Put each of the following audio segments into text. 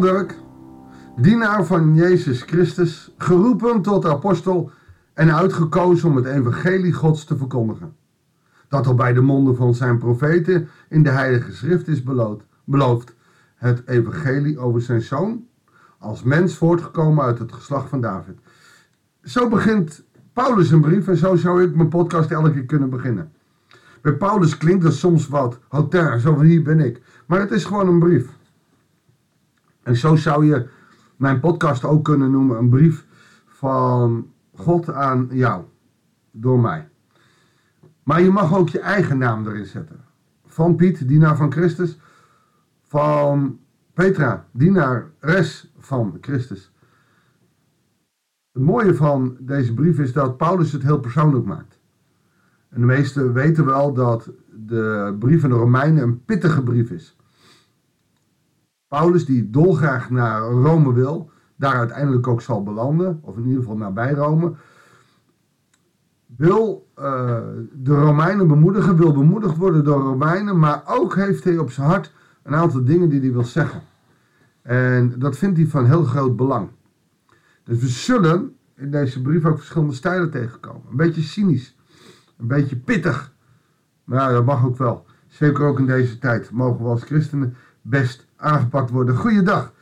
Dirk, dienaar van Jezus Christus, geroepen tot apostel en uitgekozen om het evangelie Gods te verkondigen. Dat al bij de monden van zijn profeten in de Heilige Schrift is beloofd, het evangelie over zijn zoon, als mens voortgekomen uit het geslacht van David. Zo begint Paulus een brief en zo zou ik mijn podcast elke keer kunnen beginnen. Bij Paulus klinkt dat soms wat hotel, zo van hier ben ik. Maar het is gewoon een brief. En zo zou je mijn podcast ook kunnen noemen: een brief van God aan jou, door mij. Maar je mag ook je eigen naam erin zetten. Van Piet, dienaar van Christus. Van Petra, dienares van Christus. Het mooie van deze brief is dat Paulus het heel persoonlijk maakt. En de meesten weten wel dat de brief van de Romeinen een pittige brief is. Paulus, die dolgraag naar Rome wil, daar uiteindelijk ook zal belanden, of in ieder geval nabij Rome, wil uh, de Romeinen bemoedigen, wil bemoedigd worden door Romeinen, maar ook heeft hij op zijn hart een aantal dingen die hij wil zeggen. En dat vindt hij van heel groot belang. Dus we zullen in deze brief ook verschillende stijlen tegenkomen. Een beetje cynisch, een beetje pittig. Maar ja, dat mag ook wel. Zeker ook in deze tijd mogen we als christenen best aangepakt worden. Goeiedag.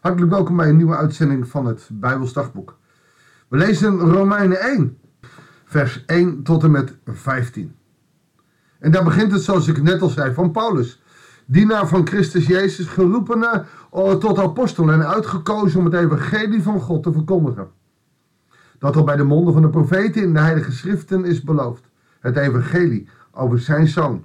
Hartelijk welkom bij een nieuwe uitzending van het Bijbelsdagboek. We lezen Romeinen 1, vers 1 tot en met 15. En daar begint het zoals ik net al zei van Paulus. Dienaar van Christus Jezus, geroepene eh, tot apostel en uitgekozen om het evangelie van God te verkondigen. Dat al bij de monden van de profeten in de heilige schriften is beloofd. Het evangelie over zijn zoon.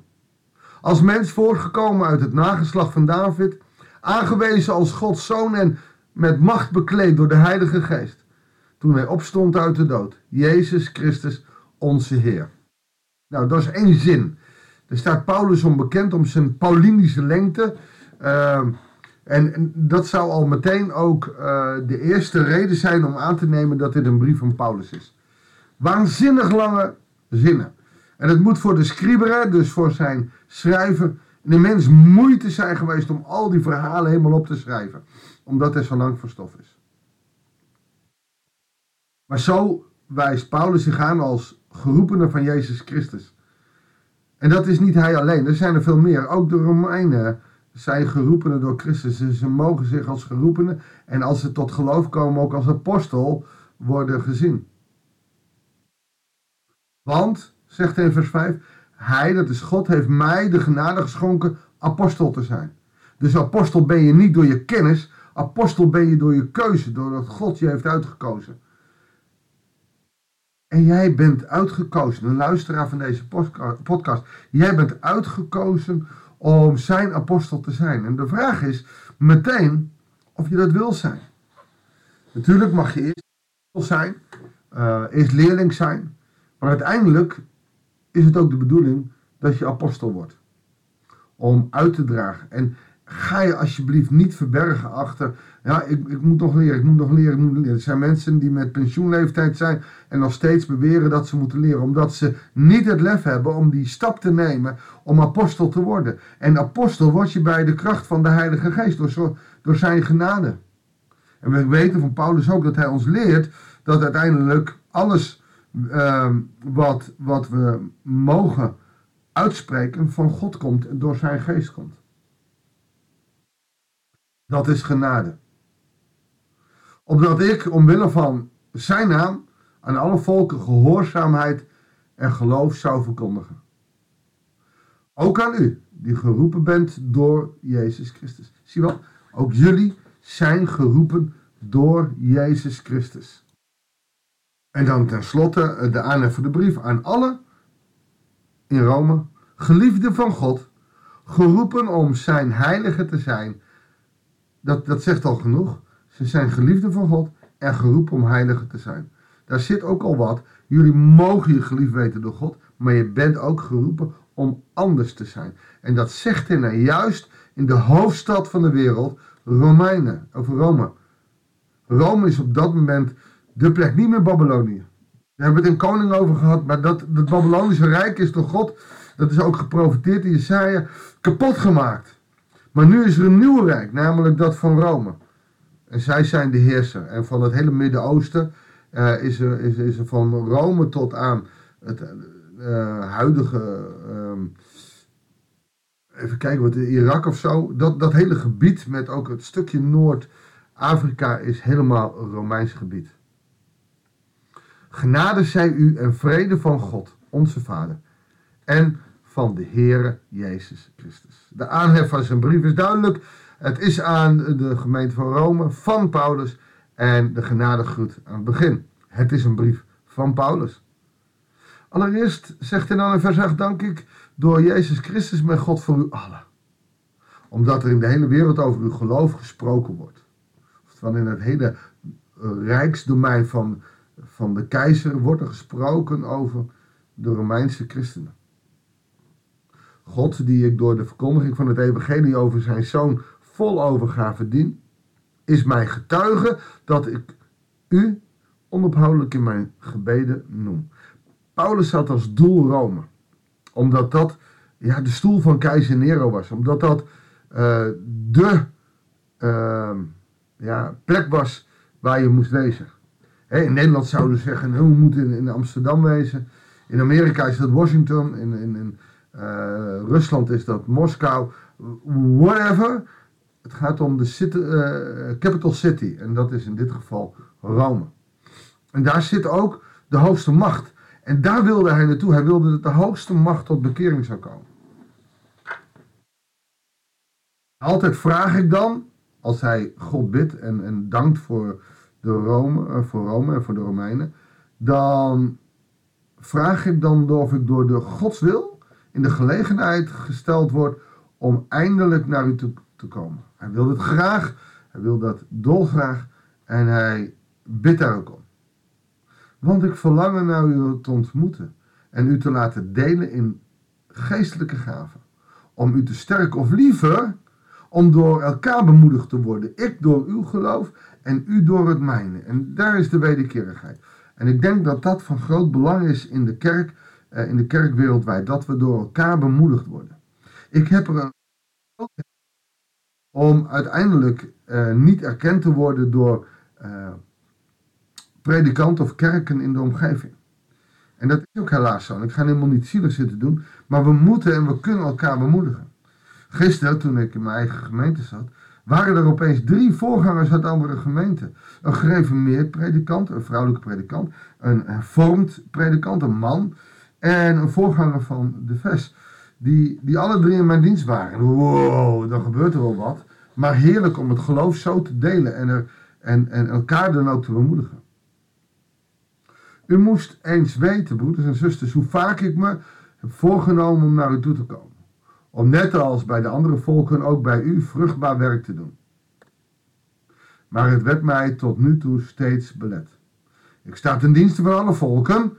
Als mens voortgekomen uit het nageslacht van David aangewezen als Gods zoon en met macht bekleed door de Heilige Geest. Toen hij opstond uit de dood. Jezus Christus, onze Heer. Nou, dat is één zin. Er staat Paulus onbekend om zijn Paulinische lengte. Uh, en, dat zou al meteen ook uh, de eerste reden zijn om aan te nemen dat dit een brief van Paulus is. Waanzinnig lange zinnen. En het moet voor de scribere, dus voor zijn schrijver, een immens moeite zijn geweest om al die verhalen helemaal op te schrijven. Omdat er zo lang voor stof is. Maar zo wijst Paulus zich aan als geroepene van Jezus Christus. En dat is niet hij alleen, er zijn er veel meer. Ook de Romeinen zijn geroepenen door Christus. Ze mogen zich als geroepenen en als ze tot geloof komen ook als apostel worden gezien. Want, zegt hij in vers 5, hij, dat is God, heeft mij de genade geschonken apostel te zijn. Dus apostel ben je niet door je kennis, apostel ben je door je keuze, doordat God je heeft uitgekozen. En jij bent uitgekozen, een luisteraar van deze podcast, jij bent uitgekozen om zijn apostel te zijn. En de vraag is meteen of je dat wil zijn. Natuurlijk mag je eerst zijn, uh, eerst leerling zijn, maar uiteindelijk is het ook de bedoeling dat je apostel wordt. Om uit te dragen. En ga je alsjeblieft niet verbergen achter, ja, ik, ik moet nog leren, ik moet nog leren, ik moet leren. Er zijn mensen die met pensioenleeftijd zijn en nog steeds beweren dat ze moeten leren, omdat ze niet het lef hebben om die stap te nemen om apostel te worden. En apostel word je bij de kracht van de Heilige Geest, door, door zijn genade. En we weten van Paulus ook dat hij ons leert dat uiteindelijk alles Ehm, wat, wat we mogen uitspreken van God komt en door zijn geest komt. Dat is genade. Opdat ik omwille van zijn naam aan alle volken gehoorzaamheid en geloof zou verkondigen. Ook aan u, die geroepen bent door Jezus Christus. Zie wel, ook jullie zijn geroepen door Jezus Christus. En dan tenslotte eh, de aanhef voor de brief aan alle in Rome, geliefden van God, geroepen om zijn heilige te zijn. Dat, dat zegt al genoeg. Ze zijn geliefden van God en geroepen om heilige te zijn. Daar zit ook al wat. Jullie mogen je geliefd weten door God, maar je bent ook geroepen om anders te zijn. En dat zegt hij nou juist in de hoofdstad van de wereld, Romeinen, of Rome. Rome is op dat moment de plek, niet meer Babylonië. We hebben het een koning over gehad, maar dat, het Babylonische Rijk is door God, dat is ook geprofiteerd in Jesaja, kapot gemaakt. Maar nu is er een nieuw rijk, namelijk dat van Rome. En zij zijn de heerser. En van het hele Midden-Oosten uh, is, er, is, is er van Rome tot aan het uh, huidige. Uh, even kijken wat Irak of zo. Dat, dat hele gebied met ook het stukje Noord-Afrika is helemaal Romeins gebied. Genade zij u en vrede van God, onze Vader. En van de Heere Jezus Christus. De aanhef van zijn brief is duidelijk. Het is aan de gemeente van Rome van Paulus en de genadegroet aan het begin. Het is een brief van Paulus. Allereerst zegt hij dan in vers 8, dank ik door Jezus Christus mijn God voor u allen. Omdat er in de hele wereld over uw geloof gesproken wordt. Oftewel in het hele rijksdomein van, van de keizer wordt er gesproken over de Romeinse christenen. God, die ik door de verkondiging van het evangelie over zijn zoon vol overgave dien, is mijn getuige dat ik u onophoudelijk in mijn gebeden noem. Paulus had als doel Rome, omdat dat ja, de stoel van keizer Nero was, omdat dat uh, de uh, ja, plek was waar je moest wezen. In Nederland zouden ze zeggen, nou, we moeten in, Amsterdam wezen. In Amerika is dat Washington, in, in, uh, Rusland is dat Moskou, whatever. Het gaat om de city, capital city en dat is in dit geval Rome. En daar zit ook de hoogste macht. En daar wilde hij naartoe. Hij wilde dat de hoogste macht tot bekering zou komen. Altijd vraag ik dan, als hij God bidt en, en dankt voor, Rome, eh, voor Rome en voor de Romeinen, dan vraag ik dan of ik door de godswil in de gelegenheid gesteld word om eindelijk naar u toe te komen. Hij wil het graag, hij wil dat dolgraag en hij bidt daar ook om. Want ik verlangen naar u te ontmoeten en u te laten delen in geestelijke gaven. Om u te sterken of liever om door elkaar bemoedigd te worden. Ik door uw geloof en u door het mijne. En daar is de wederkerigheid. En ik denk dat dat van groot belang is in de kerk, eh, in de kerk wereldwijd. Dat we door elkaar bemoedigd worden. Ik heb er een om uiteindelijk uh, niet erkend te worden door uh, predikanten of kerken in de omgeving. En dat is ook helaas zo. Ik ga helemaal niet zielig zitten doen, maar we moeten en we kunnen elkaar bemoedigen. Gisteren, toen ik in mijn eigen gemeente zat, waren er opeens drie voorgangers uit andere gemeenten. Een gereformeerd predikant, een vrouwelijke predikant, een hervormd predikant, een man, en een voorganger van de VES. Die, die alle drie in mijn dienst waren. Wow, dan gebeurt er wel wat. Maar heerlijk om het geloof zo te delen en, er, en, en elkaar dan ook te bemoedigen. U moest eens weten, broeders en zusters, hoe vaak ik me heb voorgenomen om naar u toe te komen. Om net als bij de andere volken ook bij u vruchtbaar werk te doen. Maar het werd mij tot nu toe steeds belet. Ik sta ten dienste van alle volken,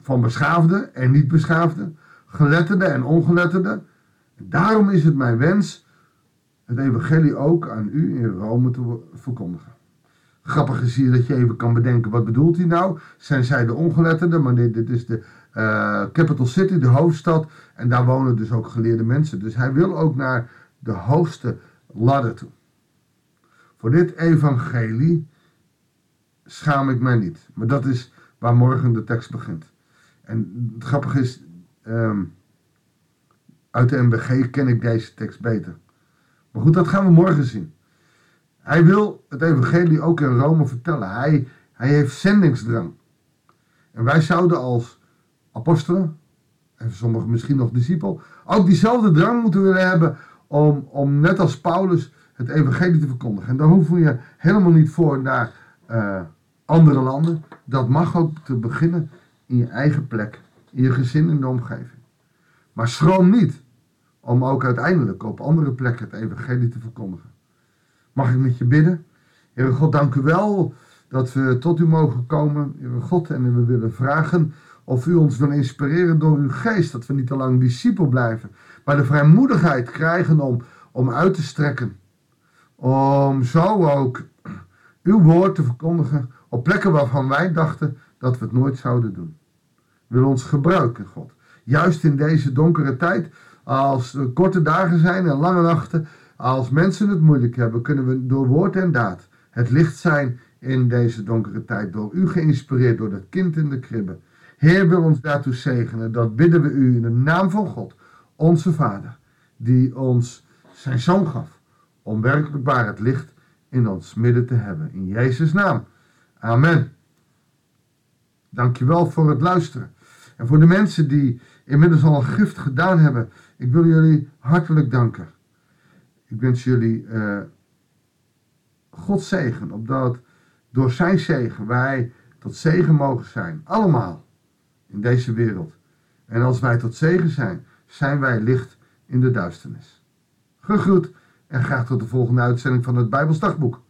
van beschaafde en niet beschaafde, geletterde en ongeletterde. Daarom is het mijn wens het evangelie ook aan u in Rome te verkondigen. Grappig is hier dat je even kan bedenken, wat bedoelt hij nou? Zijn zij de ongeletterden? Maar dit, dit is de uh, capital city, de hoofdstad. En daar wonen dus ook geleerde mensen. Dus hij wil ook naar de hoogste ladder toe. Voor dit evangelie schaam ik mij niet. Maar dat is waar morgen de tekst begint. En het grappige is, um, uit de MBG ken ik deze tekst beter. Maar goed, dat gaan we morgen zien. Hij wil het evangelie ook in Rome vertellen. Hij, hij heeft zendingsdrang. En wij zouden als apostelen, en sommigen misschien nog discipel, ook diezelfde drang moeten willen hebben om, om net als Paulus het evangelie te verkondigen. En daar hoeven je helemaal niet voor naar uh, andere landen. Dat mag ook te beginnen in je eigen plek, in je gezin, in de omgeving. Maar schroom niet om ook uiteindelijk op andere plekken het evangelie te verkondigen. Mag ik met je bidden? Heere God, dank u wel dat we tot u mogen komen, Heere God, en we willen vragen of u ons wil inspireren door uw geest, dat we niet te lang discipel blijven, maar de vrijmoedigheid krijgen om, om uit te strekken, om zo ook uw woord te verkondigen op plekken waarvan wij dachten dat we het nooit zouden doen. Wil ons gebruiken, God. Juist in deze donkere tijd, als er korte dagen zijn en lange nachten, Als mensen het moeilijk hebben, kunnen we door woord en daad het licht zijn in deze donkere tijd. Door u geïnspireerd, door dat kind in de kribbe. Heer wil ons daartoe zegenen. Dat bidden we u in de naam van God, onze Vader, die ons zijn zoon gaf. Om werkelijk waar het licht in ons midden te hebben. In Jezus' naam. Amen. Dankjewel voor het luisteren. En voor de mensen die inmiddels al een gift gedaan hebben, ik wil jullie hartelijk danken. Ik wens jullie uh, God zegen, opdat door zijn zegen wij tot zegen mogen zijn. Allemaal in deze wereld. En als wij tot zegen zijn, zijn wij licht in de duisternis. Gegroet en graag tot de volgende uitzending van het Bijbelsdagboek.